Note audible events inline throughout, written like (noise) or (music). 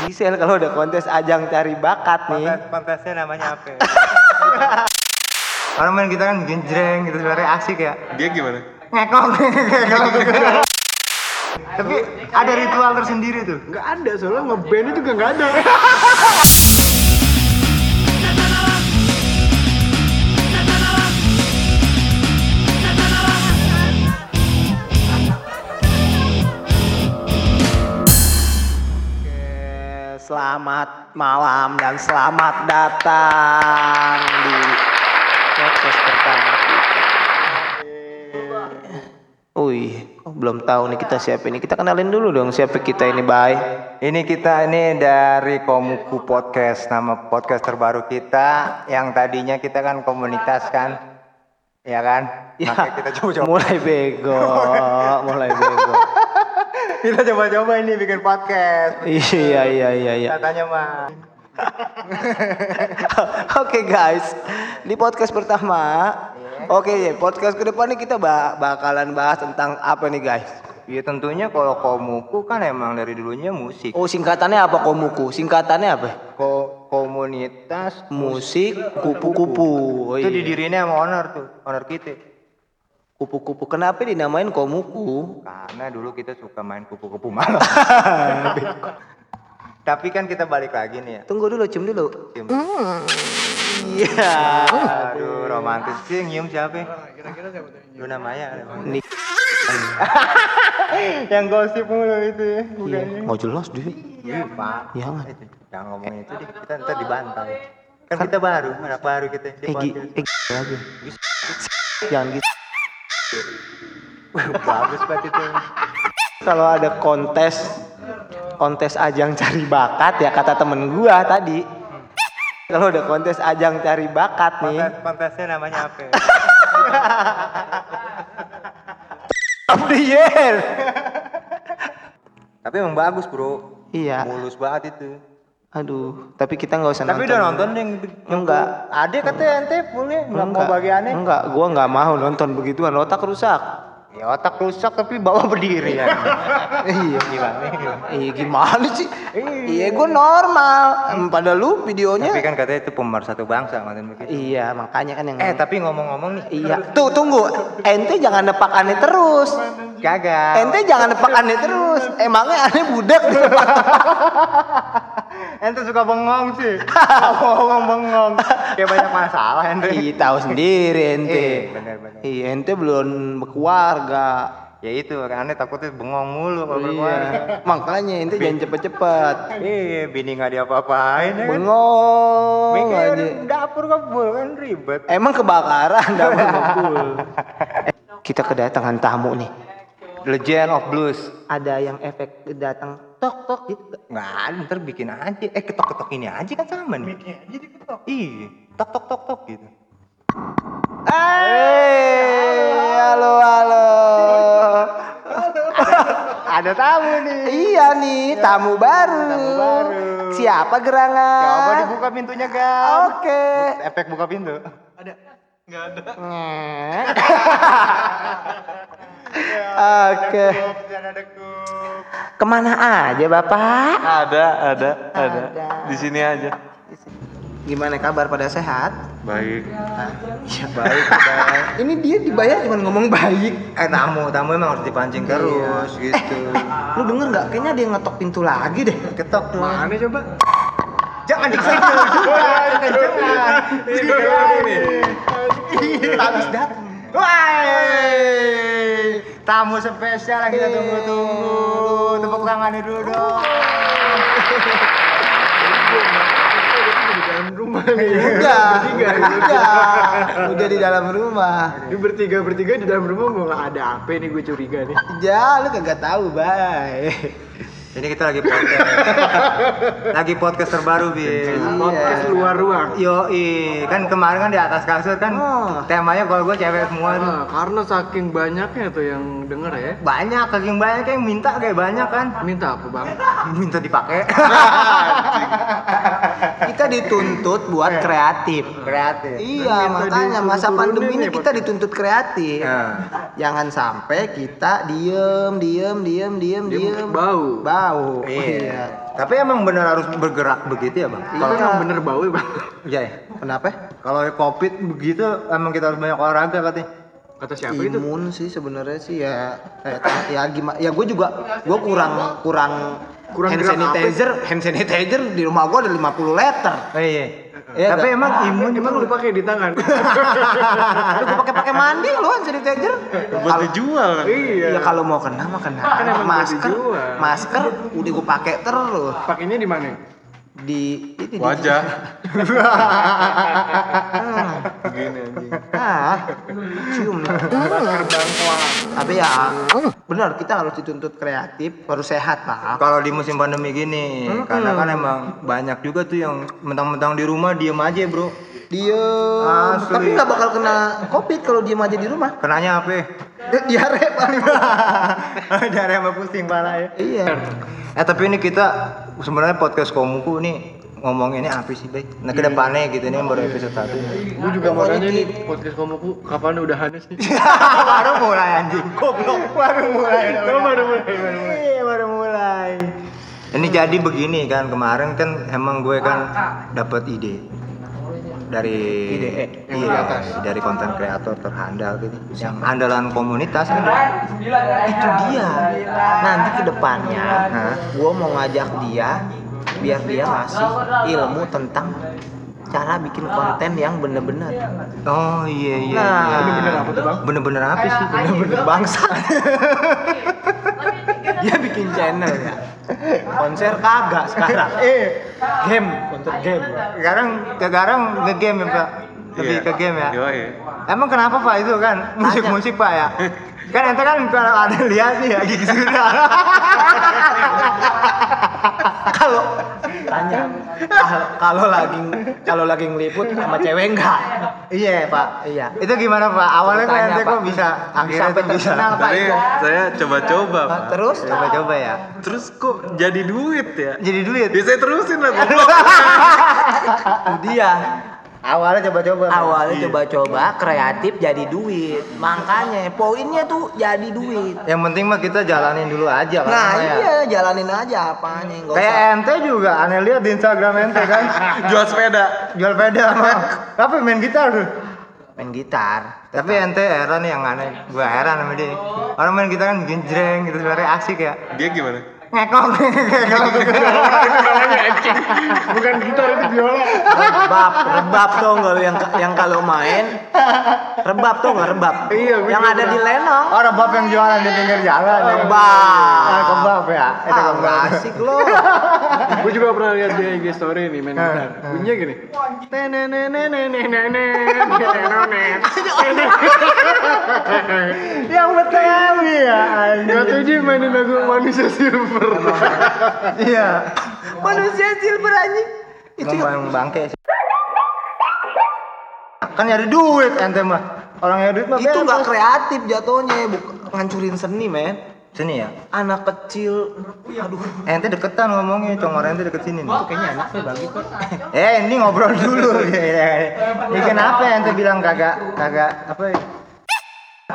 Gisel kalau udah kontes ajang cari bakat nih. Kontes, kontesnya namanya apa? ya? (laughs) Orang main kita kan genjreng gitu sebenarnya asik ya. Dia gimana? Ngekok. (laughs) Tapi ada ritual tersendiri tuh. Nggak ada, soalnya ngeband juga nggak ada. (laughs) Selamat malam dan selamat datang di podcast pertama kita. Wih, kok belum tahu nih kita siapa ini. Kita kenalin dulu dong siapa kita ini, Bay. Ini kita ini dari Komuku Podcast, nama podcast terbaru kita yang tadinya kita kan komunitas kan, ya kan? Ya, kita coba-coba. mulai bego, mulai bego. (laughs) kita coba-coba ini bikin podcast. Iya, iya, iya, iya. Katanya mah. (laughs) Oke guys, di podcast pertama, oke ya podcast ke depan nih kita ba- bakalan bahas tentang apa nih guys? Ya tentunya kalau Komuku kan emang dari dulunya musik. Oh singkatannya apa komuku? Singkatannya apa? Ko komunitas Musik kupu-kupu. Oh, itu iya. didirinya sama owner tuh, owner kita. Kupu-kupu. Kenapa dinamain komuku? Karena dulu kita suka main kupu-kupu malam. (laughs) Tapi kan kita balik lagi nih ya. Tunggu dulu, cium dulu. Cium. Iya. Aduh, romantis sih nyium siapa? Kira-kira siapa tuh? Luna Maya. Nih. (laughs) Yang gosip mulu itu ya. Iya. Mau jelas deh. Iya, Pak. Jangan. Itu, Jangan ngomong itu deh, kita ntar dibantai. Kan kita baru, anak baru kita. di Eh, gi, podcast. eh, gi- lagi. Jangan gitu. (laughs) Bagus banget itu. Kalau ada kontes kontes ajang cari bakat ya kata temen gua tadi. Kalau ada kontes ajang cari bakat nih, Kontes, kontesnya namanya apa? ya? of the year. Tapi emang bagus, Bro. Iya. Mulus banget itu. Aduh, tapi kita nggak usah Tapi nonton. udah nonton deh yang Enggak. Ada katanya ente boleh nggak mau bagi aneh. Enggak, gua nggak mau nonton begituan, otak rusak. Ya otak rusak tapi bawa berdiri ya. (laughs) iya. Gimana? Iya gimana sih? Iya gua normal. Em, Pada lu videonya. Tapi kan katanya itu pemersatu bangsa ngatain begitu. Iya, makanya kan yang Eh tapi ngomong-ngomong nih, Iya. Tuh tunggu. Ente jangan nepak aneh terus. gagal. Ente jangan nepak aneh terus. Emangnya aneh budak. (laughs) Ente suka bengong sih. Ngomong bengong. Kayak banyak masalah ente. Iya tahu sendiri ente. Eh, bener-bener. Iya ente belum berkeluarga. Ya itu, kan aneh takutnya bengong mulu kalau berkeluarga. Iya. Makanya ente jangan cepet-cepet. Iya, bini nggak diapa-apain ya kan. Bengong Mikir aja. dapur kebul kan ribet. Emang kebakaran (laughs) dapur ngebul. Eh, Kita kedatangan tamu nih. Legend of Blues. Ada yang efek datang tok tok gitu. Nggak ada, ntar bikin aja. Eh ketok-ketok ini aja kan sama nih. Bikin aja diketok. Iya, tok tok tok tok gitu. Hey, halo halo. (laughs) Ada tamu nih. Iya nih, tamu baru. tamu baru. Siapa gerangan? Coba dibuka pintunya, Gan. Oke. Efek buka pintu. Ngek. (laughs) Oke. Ke mana aja bapak? Ada, ada, ada. Ada. Di sini aja. Gimana kabar pada sehat? Baik. Iya baik. Ini dia dibayar cuma ngomong baik. Eh tamu, tamu emang harus dipancing terus gitu. (laughs) Lu denger nggak? Kayaknya dia ngetok pintu lagi deh. Ketok dong. Mana coba? Jangan disentuh juga, jangan. (laughs) Habis datang. Wah, tamu spesial yang kita tunggu-tunggu. Tepuk tangannya dulu dong. di dalam rumah nih. Udah, Bertiga, udah, udah di dalam rumah. Ini bertiga bertiga di dalam rumah mau nggak ada apa nih gue curiga nih. Ya, lu kagak tahu, bay. Ini kita lagi podcast. (laughs) lagi podcast terbaru, Bi. Podcast luar ruang. Yo, kan kemarin kan di atas kasur kan Oh. temanya kalau gue cewek semua tuh. Nah, karena saking banyaknya tuh yang denger ya. Banyak, saking banyak yang minta kayak banyak kan. Minta apa bang? Minta dipakai. (laughs) (laughs) Kita dituntut buat kreatif. Kreatif. Iya, makanya masa pandemi ini ya, kita dituntut kreatif. Nah. Jangan sampai kita diem, diem, diem, diem, Diem, bau. Bau. Iya. Tapi emang bener harus bergerak begitu ya bang? Itu emang bener bau ya bang. Iya ya. Kenapa? Kalau covid begitu emang kita harus banyak olahraga katanya. Kata siapa itu? Imun sih sebenarnya sih ya kayak ta- ya gimana ya gue juga gue kurang kurang Kurang hand gerak apa? sanitizer hand sanitizer di rumah gue ada 50 liter Oh, iya. Iya Tapi nggak? emang imun Emang lu pakai di tangan? (laughs) Aduh, gue pakai pakai mandi lo hand sanitizer Buat dijual kan. iya. ya kalau mau kena mah kena Kan masker masker udah gue pakai terus Pakainya di mana? Di di- Wajah. (laughs) Ah, Begini anjing. ah. Cium tapi ya benar kita harus dituntut kreatif harus sehat pak. Kalau di musim pandemi gini, karena kan emang banyak juga tuh yang mentang-mentang di rumah diem aja bro. Dia Asli. tapi nggak bakal kena covid kalau diem aja di rumah Kenanya apa? Eh, diare paling (laughs) Dari sama pusing pala ya. iya Eh tapi ini kita sebenarnya podcast komuku nih ngomonginnya apa sih baik? Nah ke depannya gitu ini baru episode satu. Gue juga mau nanya nih podcast komuku kapan udahannya sih? (laughs) baru mulai anjing. Goblok. Baru mulai. Oh, baru mulai, baru mulai. Iya, baru mulai. Ini jadi begini kan kemarin kan emang gue kan dapat ide dari Ide, yang iya, atas. dari konten kreator terhandal gitu. Yang andalan komunitas kan? Itu dia. Nanti ke depannya Hah? gue mau ngajak dia biar dia ngasih ilmu tentang cara bikin konten yang bener-bener. Oh iya iya Nah, iya. bener-bener apa tuh, Bang? bener-bener apa sih? Bener-bener bangsa (laughs) dia bikin channel ya. Konser kagak sekarang. Eh. Game konser game. Sekarang sekarang ngegame ya pak. Lebih Iya. ke game ya. Yoi. emang kenapa pak itu kan? Musik musik pak ya? Kan ente kan kalau ada lihat nih ya gigi (laughs) sudah (laughs) kalau tanya. Kalau- lagi kalau lagi ngeliput sama cewek enggak? Iya pak. Iya. Itu gimana pak? Awalnya kan ente kok Pak. bisa akhirnya Sampai tuh bisa. terkenal, Pak. Saya coba-coba, Pak. terus? Coba-coba ya. Terus kok jadi duit ya? jadi duit? Ya saya terusin lah, (laughs) dia awalnya coba-coba awalnya Iya. coba-coba kreatif jadi duit. Makanya poinnya tuh jadi duit. Yang penting mah kita jalanin dulu aja kan nah ya. iya jalanin aja apanya nggak kayak usah ente juga aneh lihat di Instagram ente kan. (laughs) Jual sepeda. jual sepeda mah tapi main gitar. Tuh main gitar. Tapi ente heran yang aneh. Gua heran sama dia. Orang main gitar kan bikin jreng gitu sebenarnya asik ya. Dia gimana? Ngekok ngekok Bukan gitar itu biola. rebab rebab tuh nggak yang yang kalau main rebab tuh nggak rebab Iya, yang ada di lenong oh rebab yang jualan di pinggir jalan ya. Kebab. ah, kebab ya itu ah, kebab nggak asik lo Gue juga pernah lihat di IG story nih main gitar. Bunyinya gini. yang betawi ya anjing. Gak tau dia mainin lagu manusia silver. Iya. Manusia silver anjing. Itu bang bangke sih. Kan nyari duit ente mah orang nyari duit mah itu nggak kreatif jatuhnya bukan ngancurin seni men. Sini ya? Anak kecil. Aduh. Ente deketan ngomongnya congor ente deket sini nih. Kayaknya anaknya bagi kok eh ini ngobrol dulu. Ya (laughs) ini kenapa ente bilang kagak kagak apa ya apa ya,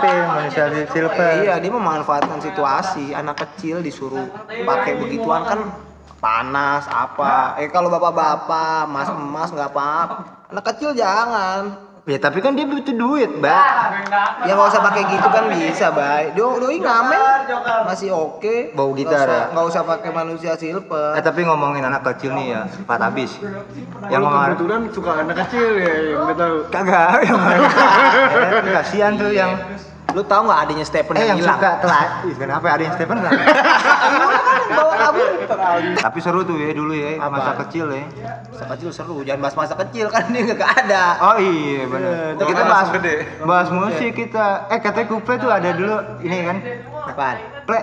manusia silver. Iya dia memanfaatkan situasi. Anak kecil disuruh pakai begituan kan panas apa. Eh kalau bapak-bapak mas emas nggak apa anak kecil jangan ya tapi kan dia butuh duit mbak. Ya nggak usah pakai gitu kan bisa bay do doi ngamen. Masih oke. Bau Nggak gitar usah- ya? nggak usah pakai manusia silver. Eh tapi ngomongin anak kecil nih ya Pak Tabis. Yang ngomong kebetulan suka anak kecil ya, yang tahu. kagak yang (laughs) kasihan tuh yang lu tahu nggak adanya Stephen eh yang yang hilang? suka telat. Ih, kenapa ada yang Stephen kan (laughs) bawa kabur. Tapi seru tuh ya dulu ya masa kecil ya. Masa kecil seru jangan bahas masa kecil kan dia nggak ada. Oh iya benar Eh, kita bahas gede. bahas musik kita. Eh katanya kuple tuh ada dulu ini kan. Apaan? Ple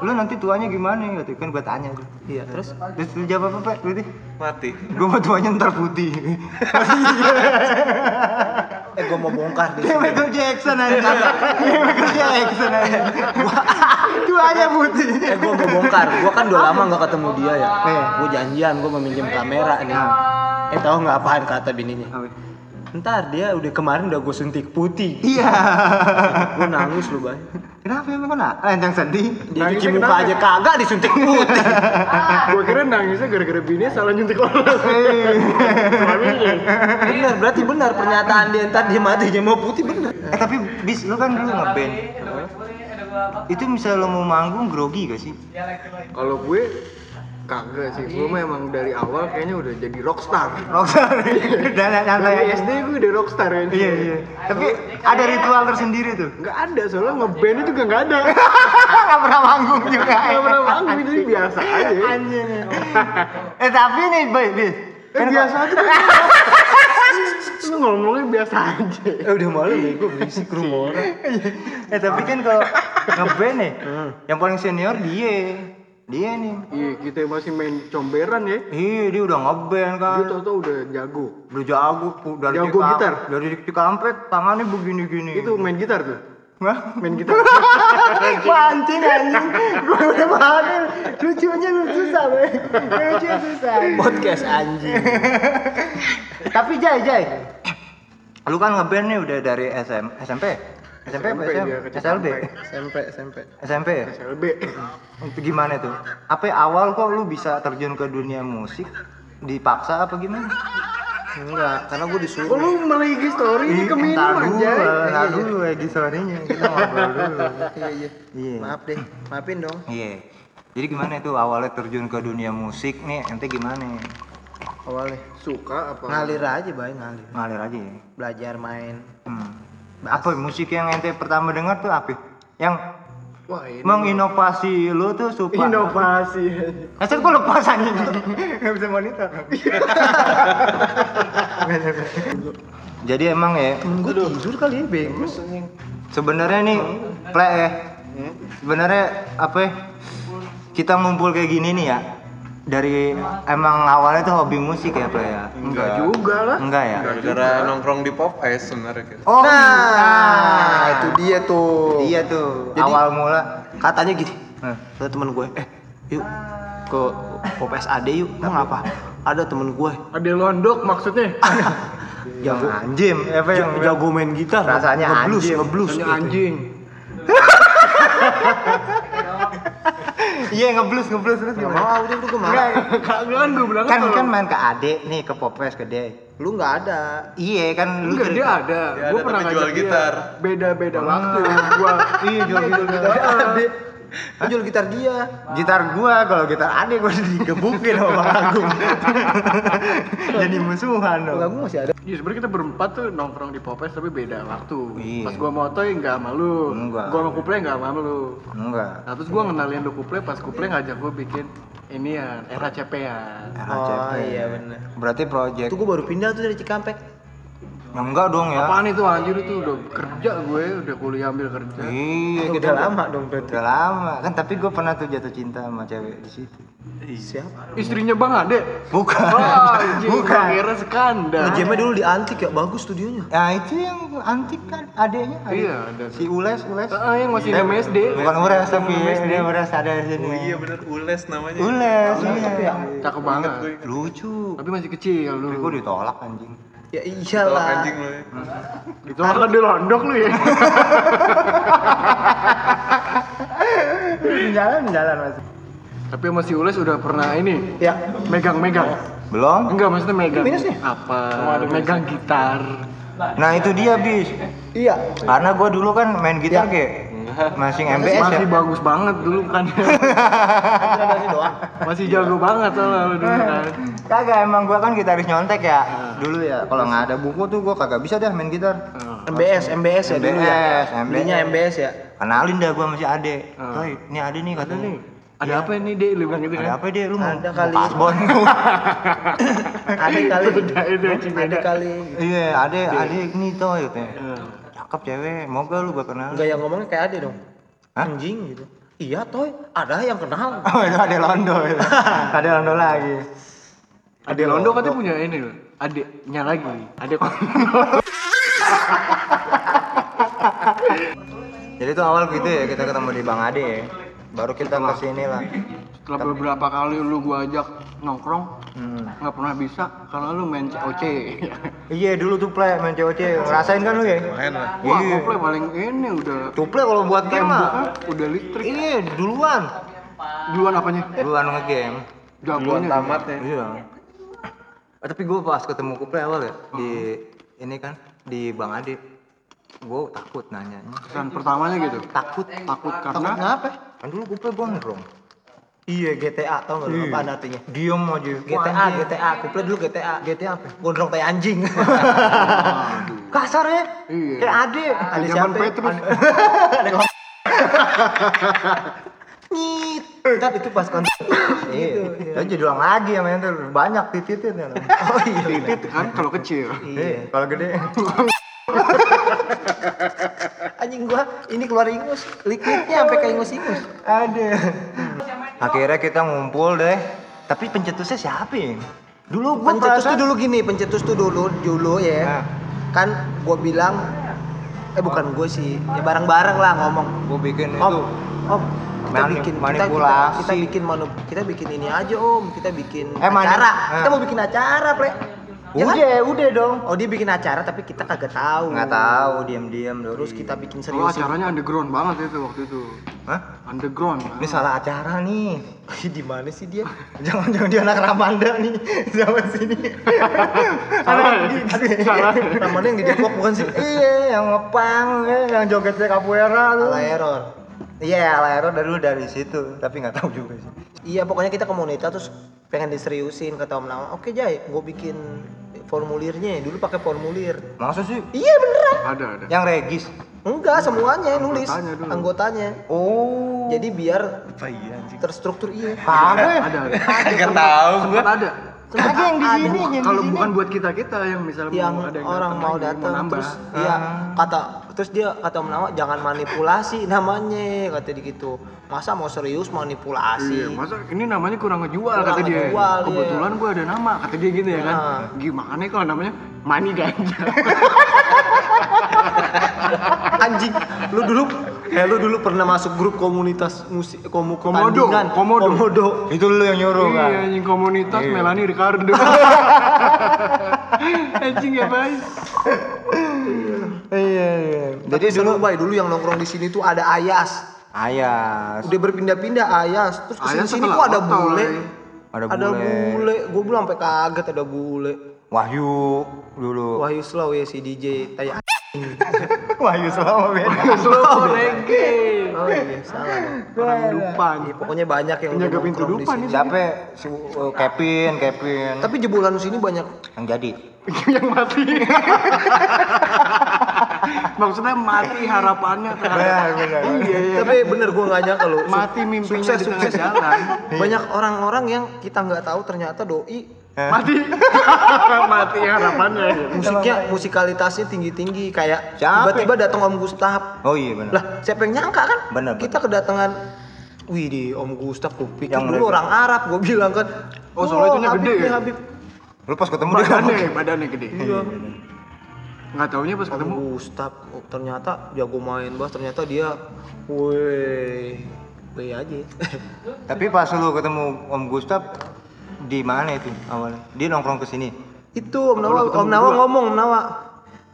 lu nanti tuanya gimana gitu kan gua tanya tuh. Iya terus? Terus lu jawab apa ple berarti? Mati. gua mau tuanya ntar putih (laughs) (laughs) eh gua mau bongkar di Kayak sini. Michael Jackson aja. Kayak Michael Jackson aja. Tuanya putih eh gua mau bongkar. Gua kan udah lama nggak ketemu dia ya. Iya. gua janjian gua mau minjem kamera nih. Nah. eh tahu nggak apaan kata bininya? Ntar dia udah kemarin udah gue suntik putih. Iya. (laughs) gue nangis lu bay. Kenapa emang kena? Eh, yang sedih. Dia cuci muka kenapa? aja kagak disuntik putih. (laughs) Gue kira nangisnya gara-gara bini salah nyuntik orang. Suaminya. bener, berarti benar pernyataan dia ntar dia mati dia mau putih bener. Eh tapi bis lu kan dulu ngeband. Itu misal lo mau manggung grogi gak sih? Kalau gue kagak sih, gue memang dari awal kayaknya udah jadi rockstar. Rockstar. (laughs) Dan nyantai Dari aja. SD gue udah rockstar ya. Iya iya. Tapi ada ritual tersendiri tuh. Nggak ada, soalnya ngeband juga nggak ada. (laughs) Gak pernah manggung juga. Nggak pernah manggung, jadi biasa aja. Anjing. Eh tapi nih, Boy, bis. Eh, biasa aja. (laughs) Lu ngomongnya biasa aja. Eh udah malu nih gue berisik rumah orang. eh tapi kan kalau ngeband nih, yang paling senior dia. Dia nih. Iya, kita masih main comberan ya. Iya, dia udah ngeband kan. Dia tau-tau udah jago. Udah jago, dari Jago Cikampek- gitar? Dari Cikampek tangannya begini-gini. Itu main gitar tuh. Hah? Main (laughs) gitar. Mancing anjing. Gue udah (laughs) paham. Lucunya lu susah, Boy. Lucunya susah. Podcast anjing. (laughs) Tapi Jai, Jai. Lu kan ngeband nih udah dari SM, SMP. SMP apa SMP SLB. SMP SMP. SMP ya? SLB. (laughs) Itu gimana tuh? Apa awal kok lu bisa terjun ke dunia musik? Dipaksa apa gimana? Enggak, karena gue disuruh. lu melagi story ini ke minum aja. ntar dulu lagi sorenya kita ngobrol dulu. (laughs) Iya iya. Iya. Maaf deh, maafin dong. Iya. Jadi gimana itu awalnya terjun ke dunia musik nih? Ente gimana? Awalnya Suka apa? ngalir aja bay ngalir. Ngalir aja ya. Belajar main. Hmm. Apa musik yang ente pertama dengar tuh apa? Yang Wah, ini menginovasi lu tuh suka inovasi. Masa kok lepas anjing? Gak bisa monitor. Jadi emang ya, Gue tidur kali ya bego. sebenarnya nih play ya. Sebenarnya apa ya? Kita ngumpul kayak gini nih ya. Dari emang awalnya tuh hobi musik ya play ya. Enggak juga lah. Enggak ya? Gara-gara nongkrong di Pop Ice sebenarnya gitu. Oh, Nah, itu dia tuh. Iya tuh. Jadi- awal mula. Katanya gini, Nah, ada temen gue, eh yuk ke Popes AD yuk. Emang apa? Ada temen gue, Ada londok maksudnya. (laughs) yang anjim, apa yang ja- jago main gitar. Rasanya ngeblus, anjing. ngeblus. Hanya anjing. (laughs) Iya ngeblus ngeblus terus Gak gimana? mau, udah udah gue Enggak, marah. Kagak kan gue bilang kan kan main ke Ade nih ke Popes ke Dek. Lu nggak ada. Iya kan lu Enggak, dia ada. Dia Gue pernah jual gitar. Beda-beda waktu. Gua Iya jual (laughs) gitar. Ade. Gue jual gitar dia. Gitar gua kalau gitar Ade gua digebukin sama Bang Agung. (laughs) Jadi musuhan Enggak, dong. gue masih ada. Iya sebenarnya kita berempat tuh nongkrong di Popes tapi beda waktu. Iya. Pas gua motoy nggak sama lu. Enggak. Gua sama Kuple nggak sama lu. Enggak. Nah terus gua ngenalin lu Kuple pas Kuple ngajak gua bikin ini ya RHCP ya. RHCP. Oh iya bener. Berarti project. Itu gue baru pindah tuh dari Cikampek. Ya, enggak dong ya. Apaan itu anjir itu udah kerja gue, udah kuliah ambil kerja. Iya, Udah kita lama dong berarti. Udah lama. Kan tapi gua pernah tuh jatuh cinta sama cewek di situ. Siapa? Istrinya Bang Ade. Bukan. Wah, anjir, Bukan. kira skandal. Ngejemnya dulu di antik ya, bagus studionya. Nah, itu yang antik kan adeknya. adek. Iya, ada. Si Ules, Ules. Ah, yang masih di MSD. Bukan Ules tapi dia Ules ada di sini. Oh iya bener Ules namanya. Ules, iya. Cakep banget. Lucu. Tapi masih kecil Tapi dulu. gua ditolak anjing. Ya Tolak iyalah. anjing lo ya. Itu kan di londok lu ya. (laughs) (laughs) jalan jalan Mas. Tapi sama si Ules udah pernah ini Ya, megang-megang. Belum? Enggak, maksudnya megang. Minusnya? Apa? megang gitar. Nah, itu dia, Bis. iya. Karena gua dulu kan main gitar kayak masih MBS ya. Masih bagus banget dulu kan. (laughs) Masih jago banget soalnya lu dulu kan. Kagak emang gua kan gitaris nyontek ya. Dulu ya. Kalau nggak ada buku tuh gua kagak bisa dah main gitar. MBS, MBS ya dulu ya. MBS, Belinya MBS ya. Kenalin dah gua masih Ade. Toy, ini Ade nih katanya. nih. Ada apa ini, Dek? Lu bilang gitu Ada kan? apa deh lu mau? Ada kali. Kasbon. (laughs) (laughs) Ada kali. Ada kali. Iya, Ade, Ade ini toh katanya. Cakep cewek, mau gak lu gua kenal? Enggak yang ngomongnya kayak Ade dong. Hah? Anjing gitu. Iya, Toy. Ada yang kenal. (laughs) Oh, itu Ade Londo. itu. (laughs) Ade Londo lagi. Ade Londo katanya punya ini loh. Adiknya lagi. Adek (laughs) Jadi itu awal gitu ya kita ketemu di Bang Ade ya. Baru kita ke sini lah. Setelah beberapa kali lu gua ajak nongkrong Hmm. nggak pernah bisa karena lu main COC Iya dulu tuh play main COC, ngerasain kan lu ya? Main lah. wah Iya. Goplay paling ini udah Tuple kalau buat game mah, temboknya udah listrik iya duluan, duluan apanya duluan ngegame. Duluan jagonya tamat ya. Iya. Eh, tapi gue pas ketemu Kuple awal ya di ini kan di Bang Adi, gue takut nanyanya. dan pertamanya gitu Takut, takut Takut karena kenapa? kan dulu Kuple gondrong. Iya GTA tau nggak lu Iya. apa artinya? Diem aja. GTA, GTA, kuple dulu GTA. GTA apa? Gondrong tai anjing. Kasar ya? Iya. Kayak Ade. Ada zaman siapa? Petrus (laughs) Nyit. Ntar itu pas konten. Iya. Saya jadi ulang lagi ya main tuh banyak tititnya. Oh iya. titit kan kalau kecil Iya. Kalau gede. Anjing gua ini keluar ingus, liquidnya sampai ke ingus-ingus. Ada. Akhirnya kita ngumpul deh. Tapi pencetusnya siapa ya? Dulu gua Pencetus tuh perasaan- dulu gini, pencetus tuh dulu dulu ya. Nah. Kan gua bilang eh bukan gue sih, ya bareng-bareng lah ngomong. Gua bikin itu. Om, om, kita Mani- bikin kita, kita, kita bikin manu- kita bikin ini aja om, kita bikin Eh, mani- acara. Kita Nah. mau bikin acara, Ple. Ya kan? Udah, udah dong. Oh dia bikin acara tapi kita kagak tahu. Nggak tahu, diam-diam. Terus kita bikin kalau serius. acaranya underground banget itu waktu itu Hah? underground Ini salah acara nih. di mana sih dia? Jangan-jangan dia anak Ramanda nih (laughs) sama sini. (laughs) salah salah Namanya yang di Depok bukan sih? iya, yang ngepang, ya, yang jogetnya capoeira tuh. Ala error. Iya, Alaero dari dulu dari situ, tapi nggak tahu juga sih. Iya pokoknya kita komunitas terus pengen diseriusin kata Om Nama. Oke Jai, gue bikin formulirnya. Dulu pakai formulir. Masa sih? Iya beneran. ada ada Yang regis. Enggak semuanya yang nulis Anggotanya dulu. anggotanya. Oh. Jadi biar Apa iya anjing? terstruktur iya. Kagak. ada ada Kagak tahu gua. sempat ada Kagak yang di Ada. sini, yang kalau bukan buat kita kita yang misalnya yang mau ada yang orang datang mau datang nambah. terus iya Ah. kata terus dia kata Om Nawa jangan manipulasi namanya kata dia gitu masa mau serius manipulasi Iya, masa ini namanya kurang ngejual Kurang kata dia. ngejual, iya. Kebetulan gua ada nama, kata dia gitu ya kan. Nah. Gimana kalau namanya Mani Ganja? (laughs) anjing lu dulu eh lu dulu pernah masuk grup komunitas musik komu Komodo. Komodo. komodo Itu lu yang nyuruh kan? Iya, anjing komunitas Iya. Melani Ricardo. (laughs) anjing ya, Bay. Iya, iya. jadi dulu bay dulu yang nongkrong di sini tuh ada Ayas Ayas. udah berpindah-pindah Ayas terus ke sini sini kok ada bule Ada ada bule. bule gue bilang sampai kaget ada bule Wahyu dulu. Wahyu Slow ya si DJ kayak (laughs) Wahyu selama beda. Slow reggae. oh iya salah Orang dupan. Iya, pokoknya banyak yang Penjaga udah pintu dupan sini. ini. Siapa? Si uh, Kevin, Kevin. Tapi jebolan sini banyak. yang jadi. (laughs) yang mati. (laughs) Maksudnya mati harapannya terhadap. Iya, iya. Tapi bener gua nggak nyangka. Su- Mati mimpinya sukses, di tengah jalan. Banyak orang-orang yang kita nggak tahu ternyata doi Mati. (laughs) mati harapannya. musiknya musikalitasnya tinggi-tinggi kayak Siapa? tiba-tiba datang Om Gustaf. Oh iya benar. Lah, siapa yang nyangka kan? Bener, Kita kedatangan Wih di Om Gustaf gue pikir Yang dulu mereka- orang Arab gue bilang kan Oh, soalnya itunya Habib gede nih, ya? Habib Lu pas ketemu dia Badannya, badannya gede. Iya. Nggak taunya pas Om ketemu. Gustaf oh, ternyata jago main bass ternyata dia weh weh aja Tapi pas lu ketemu Om Gustaf di mana itu awalnya? Dia nongkrong ke sini. itu Om Nawa Om Nawa ngomong Om Nawa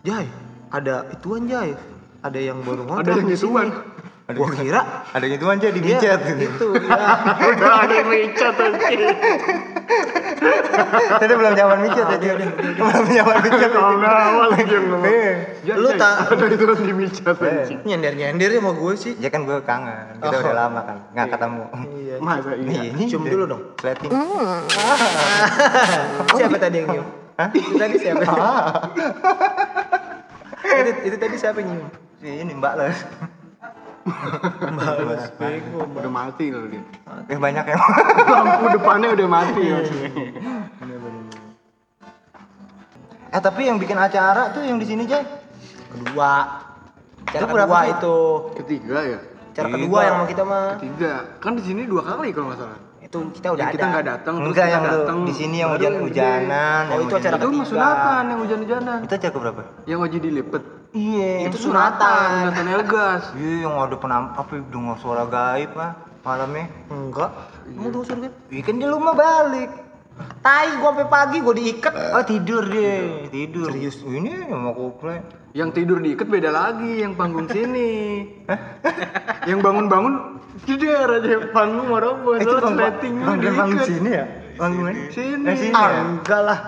Jai ada ituan Jai ada yang baru ngontrak Ada yang di ituan. sini." gua kira Ada gitu aja di dia micet. itu ya. Udah ada yang anjing. Tadi belum zaman micet aja. Belum zaman micet. Kalau awal lagi yang ngomong. Iya. Ya, Lu tak- ada itu kan di micat anjing. nyender nyender sama gue sih Ya kan gue kangen. Kita Oh. udah lama kan nggak ketemu. Iya Masa iya. Ini cium dulu dong Slating. (laughs) siapa tadi yang nyium itu tadi siapa (laughs) itu, itu tadi siapa yang nyium Si ini Mbak Les. Males, bego. Udah mati loh dia. Eh banyak yang. (laughs) Lampu depannya udah mati maksudnya. eh tapi yang bikin acara tuh yang di sini Jay. kedua cara Itu berapa kedua itu Ketiga ya. Cara Tiga. kedua yang sama kita mah Ketiga. Kan di sini dua kali kalau nggak salah. itu kita udah Yang ada kita nggak datang, terus Enggak kita yang datang. di sini yang hujan hujanan. Oh, itu acara Itu mah sunatan yang hujan-hujanan. Itu acara berapa? Yang wajib dilipet. Iya. itu sunatan Sunatan Elgas. (laughs) Iya yang ada penam apa dengar suara gaib ah. malamnya? Enggak. Emang lu suruh kan? Weekend di rumah balik. Tai gua sampai pagi gua diikat. Oh tidur dia, tidur. Serius? Ini mau kuple. Yang tidur diikat beda lagi, yang panggung sini. (laughs) yang bangun-bangun jeder aja panggung mau itu bang, rating bang, diikat. bang sini ya? Bangun Sini. Eh, sini Ah, ya? enggak lah.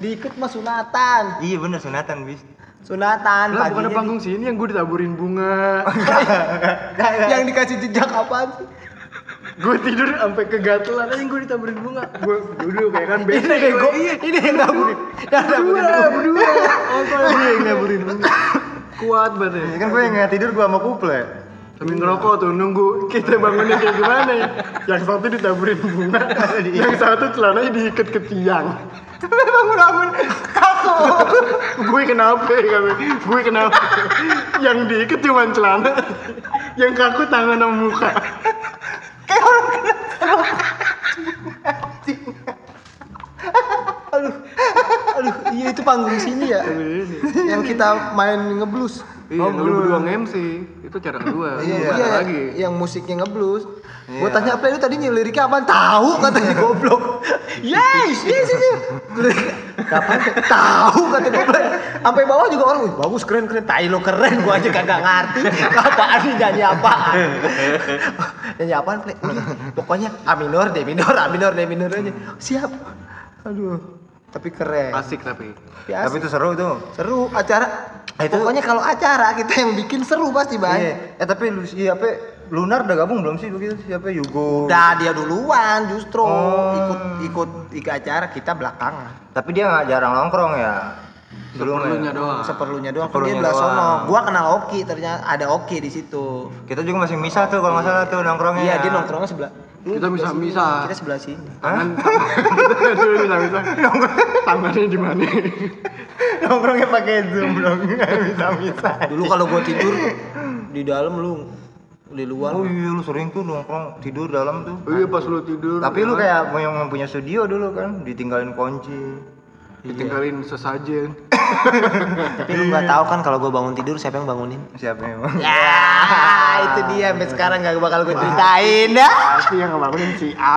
Diikat mah sunatan. Iya bener sunatan bis. Sunatan Lah bukan panggung sini yang gue ditaburin bunga. (laughs) yang dikasih jejak apaan sih? Gue tidur sampai kegatelan aja gue ditaburin bunga. Gue duduk kayak kan beda Ini bego. Ini yang naburin. Yang naburin. Berdua, berdua. Oh, ini yang naburin bunga. Kuat banget Ya ya. kan gue yang tidur gue sama kuple. Sambil ngerokok tuh nunggu kita bangunnya kayak gimana ya. Yang satu ditaburin bunga, yang satu celananya diikat ke tiang. Bangun-bangun kaku. gue kenapa ya? Gue kenapa? yang diikat cuma celana, yang kaku tangan sama muka. Aduh. Aduh, iya itu panggung sini ya. yang kita main ngeblues. Iya, lu berdua nge-MC. Itu cara kedua. Iya, Bukan iya, lagi. yang musiknya ngeblues. Gua tanya apa lu tadi liriknya apaan? Tahu katanya goblok. (laughs) Yes, yes, yes. Kapan? Tahu kata goblok. Sampai bawah juga orang, "Wih, bagus keren keren. Tai lo keren, gua aja kagak ngerti. Apaan nih nyanyi apaan? nyanyi apaan, Ple? Pokoknya A minor, D minor, A minor, D minor aja. Siap. Aduh, tapi keren. Asik tapi. Tapi Tapi asik. itu seru tuh. seru acara. Itu- Pokoknya kalau acara kita yang bikin seru pasti, Bang. Iya. Eh tapi lu siapa? Lunar udah gabung belum sih begitu? Siapa Yugo? Udah dia duluan justru Oh. ikut ikut ikut acara kita belakangan. Tapi dia nggak jarang nongkrong ya. Belum Seperlunya ya. doang. Seperlunya doang. Kan Seperlunya dia belah doang. sono. Gua kenal Oki ternyata ada Oki di situ. Kita juga masih misah tuh kalau nggak salah tuh nongkrongnya. Iya ya. dia nongkrongnya sebelah. Lu Kita bisa- bisa. Kita sebelah sini. Tangan, tangan. Dulu bisa bisa. Tangannya di mana? (laughs) nongkrongnya pakai zoom dong. (laughs) bisa bisa. Dulu kalau gua tidur di dalam lu di luar. Oh iya lu sering tuh nongkrong tidur dalam tuh. Oh iya pas lu tidur. Tapi lu kayak yang punya studio dulu kan, ditinggalin kunci. ditinggalin sesajen. Tapi lu nggak tahu kan kalau gua bangun tidur siapa yang bangunin? Siapa emang? Ya, itu dia sampai sekarang nggak bakal gue ceritain ya. Pasti yang ngebangunin si A.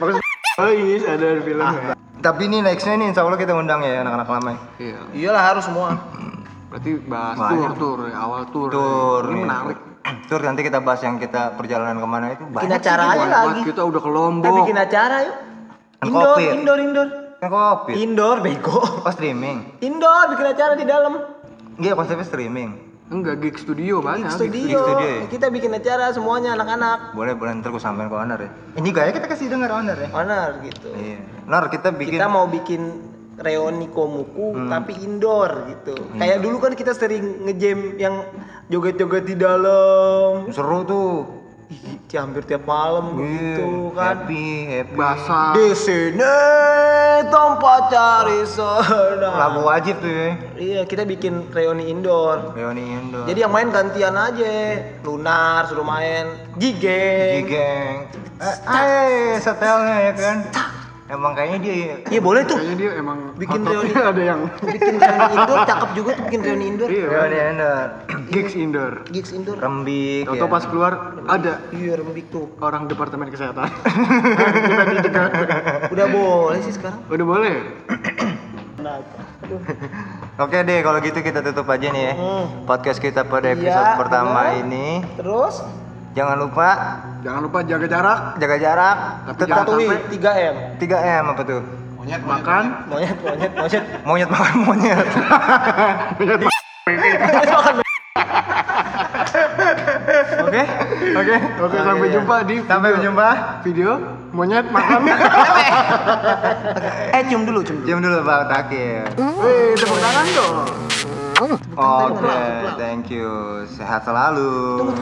Bagus. Oh iya ada film ya. Tapi ini nextnya nih insya Allah kita undang ya anak-anak lama. Iya. Iyalah harus semua. Berarti bahas Banyak. tur tur ya, awal tur. Tur. Ini iya. menarik. Tur nanti kita bahas yang kita perjalanan ke mana itu Bikin acara aja lagi. Kita udah ke Kita Lombok. bikin acara yuk. Kan Indoor, kopi. indoor, indoor. Kan kopi. Indoor, bego. Oh streaming. Indoor bikin acara di dalam. Iya konsepnya streaming. Enggak gig studio banyak. Studio. Gig studio ya? Kita bikin acara semuanya anak-anak. Boleh boleh ntar gue sampein ke owner ya. Ini gaya kita kasih denger owner ya. Mana gitu. Iya. Nar kita bikin Kita mau bikin reuni komuku Hmm. tapi indoor gitu. Kayak dulu kan kita sering ngejam yang joget-joget di dalam. seru tuh. Ih, hampir tiap malam Iya, gitu kan. Happy, happy. Basah. Di sini tempat cari sana. Lagu wajib tuh ya. Iya, kita bikin reuni indoor. Reuni Indo. Jadi yang main gantian aja. Lunar suruh main, Gige. Gigeng. Eh, eh, setelnya ya kan. Emang kayaknya dia Iya boleh tuh. Kayaknya dia emang Bikin reuni. ada yang Bikin reuni (laughs) indoor cakep juga tuh bikin reuni indoor. iya. Reuni Indo. Gigs indoor. Gigs indoor. Rembik Atau ya. pas keluar ada Iya, rembik tuh. orang departemen kesehatan. (laughs) Udah boleh sih sekarang. Udah boleh? Oke deh kalau gitu kita tutup aja nih ya. Hmm. Podcast kita pada episode Iya, pertama bener. ini. Terus Jangan lupa Jangan lupa jaga jarak, jaga jarak. Tapi Tetap patuhi sampai- 3M. 3M apa tuh? makan, Monyet, monyet, monyet. Monyet makan monyet. (laughs) Oke? Oke. Oke, sampai jumpa di Sampai video- jumpa. video monyet makan. (laughs) Eh, cium dulu, cium dulu. Jam dulu Pak Takir. Wih, tepuk tangan dong. Oke, thank you. Sehat selalu.